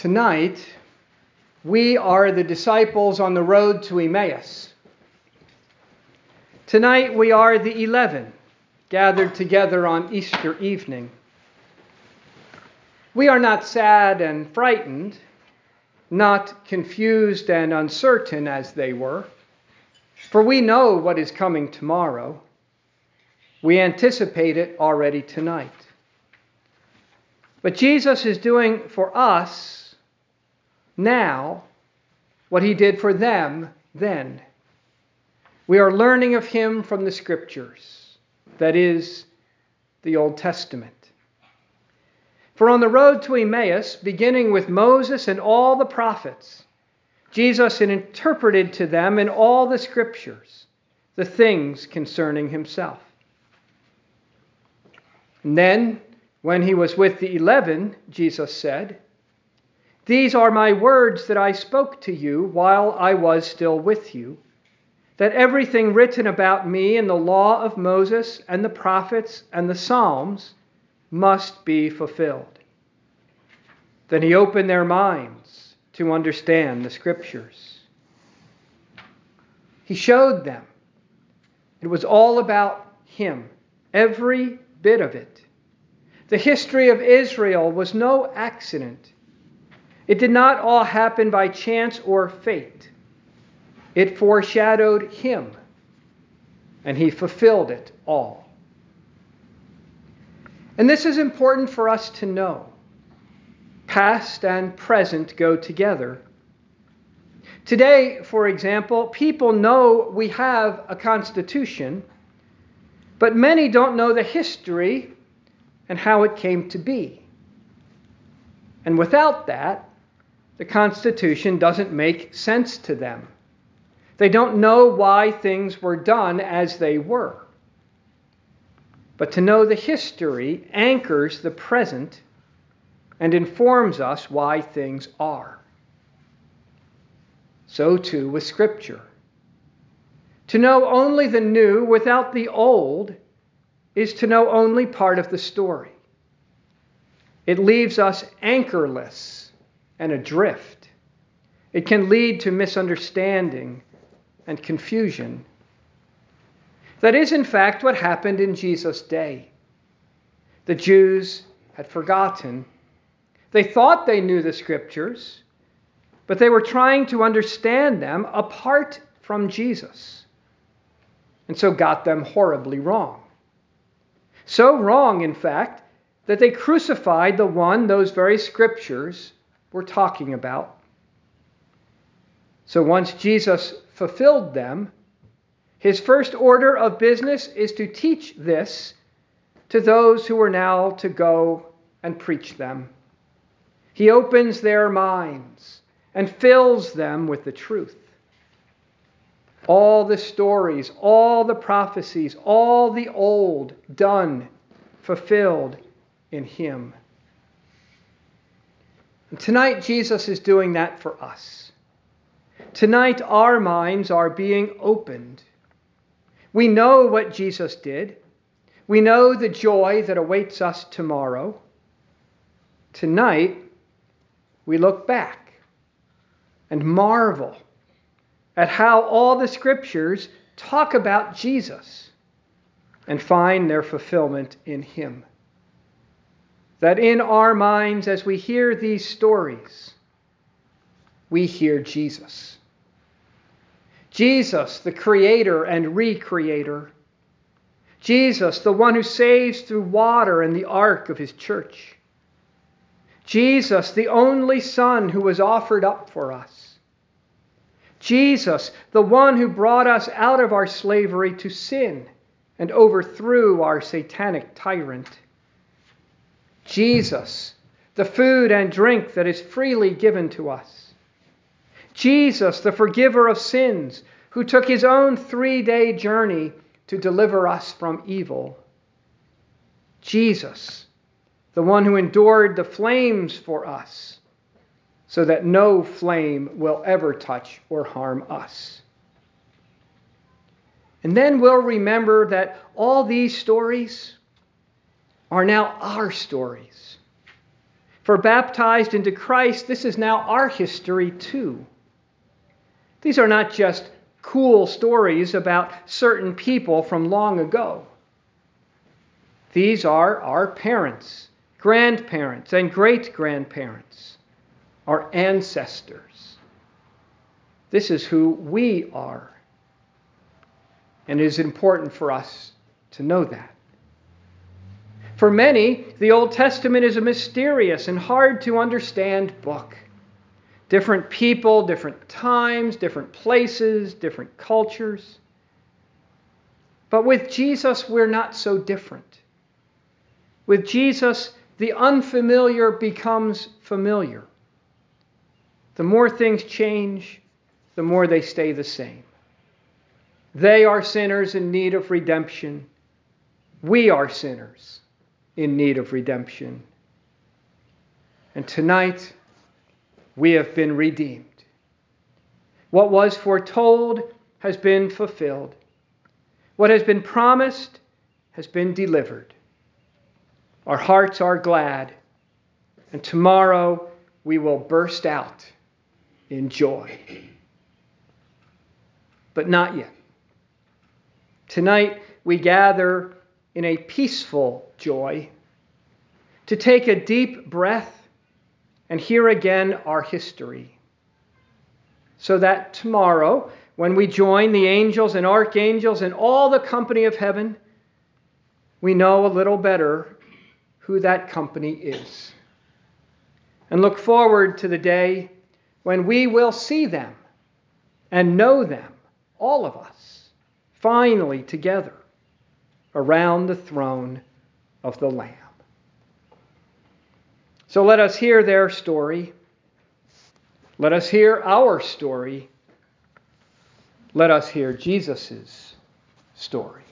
Tonight, we are the disciples on the road to Emmaus. Tonight, we are the eleven gathered together on Easter evening. We are not sad and frightened, not confused and uncertain as they were, for we know what is coming tomorrow. We anticipate it already tonight. But Jesus is doing for us now what he did for them then. We are learning of him from the scriptures, that is, the Old Testament. For on the road to Emmaus, beginning with Moses and all the prophets, Jesus interpreted to them in all the scriptures the things concerning himself. And then, when he was with the eleven, Jesus said, these are my words that I spoke to you while I was still with you, that everything written about me in the law of Moses and the prophets and the Psalms must be fulfilled. Then he opened their minds to understand the scriptures. He showed them. It was all about him, every bit of it. The history of Israel was no accident. It did not all happen by chance or fate. It foreshadowed him, and he fulfilled it all. And this is important for us to know. Past and present go together. Today, for example, people know we have a constitution, but many don't know the history and how it came to be. And without that, the Constitution doesn't make sense to them. They don't know why things were done as they were. But to know the history anchors the present and informs us why things are. So too with Scripture. To know only the new without the old is to know only part of the story. It leaves us anchorless and adrift. It can lead to misunderstanding and confusion. That is, in fact, what happened in Jesus' day. The Jews had forgotten. They thought they knew the scriptures, but they were trying to understand them apart from Jesus, and so got them horribly wrong. So wrong, in fact, that they crucified the one those very scriptures we're talking about. So once Jesus fulfilled them, his first order of business is to teach this to those who are now to go and preach them. He opens their minds and fills them with the truth. All the stories, all the prophecies, all the old done, fulfilled in Him. Tonight, Jesus is doing that for us. Tonight, our minds are being opened. We know what Jesus did. We know the joy that awaits us tomorrow. Tonight, we look back and marvel at how all the scriptures talk about Jesus and find their fulfillment in Him that in our minds, as we hear these stories, we hear Jesus. Jesus, the creator and recreator. Jesus, the one who saves through water and the ark of his church. Jesus, the only Son who was offered up for us. Jesus, the one who brought us out of our slavery to sin and overthrew our satanic tyrant. Jesus, the food and drink that is freely given to us. Jesus, the forgiver of sins, who took his own three day journey to deliver us from evil. Jesus, the one who endured the flames for us, so that no flame will ever touch or harm us. And then we'll remember that all these stories are now our stories. For baptized into Christ, this is now our history too. These are not just cool stories about certain people from long ago. These are our parents, grandparents, and great grandparents, our ancestors. This is who we are. And it is important for us to know that. For many, the Old Testament is a mysterious and hard to understand book. Different people, different times, different places, different cultures. But with Jesus, we're not so different. With Jesus, the unfamiliar becomes familiar. The more things change, the more they stay the same. They are sinners in need of redemption. We are sinners in need of redemption. And tonight, we have been redeemed. What was foretold has been fulfilled. What has been promised has been delivered. Our hearts are glad, and tomorrow we will burst out in joy. But not yet. Tonight we gather in a peaceful joy to take a deep breath and hear again our history. So that tomorrow, when we join the angels and archangels and all the company of heaven, we know a little better who that company is. And look forward to the day when we will see them and know them, all of us, finally together around the throne of the Lamb. So let us hear their story. Let us hear our story. Let us hear Jesus' story.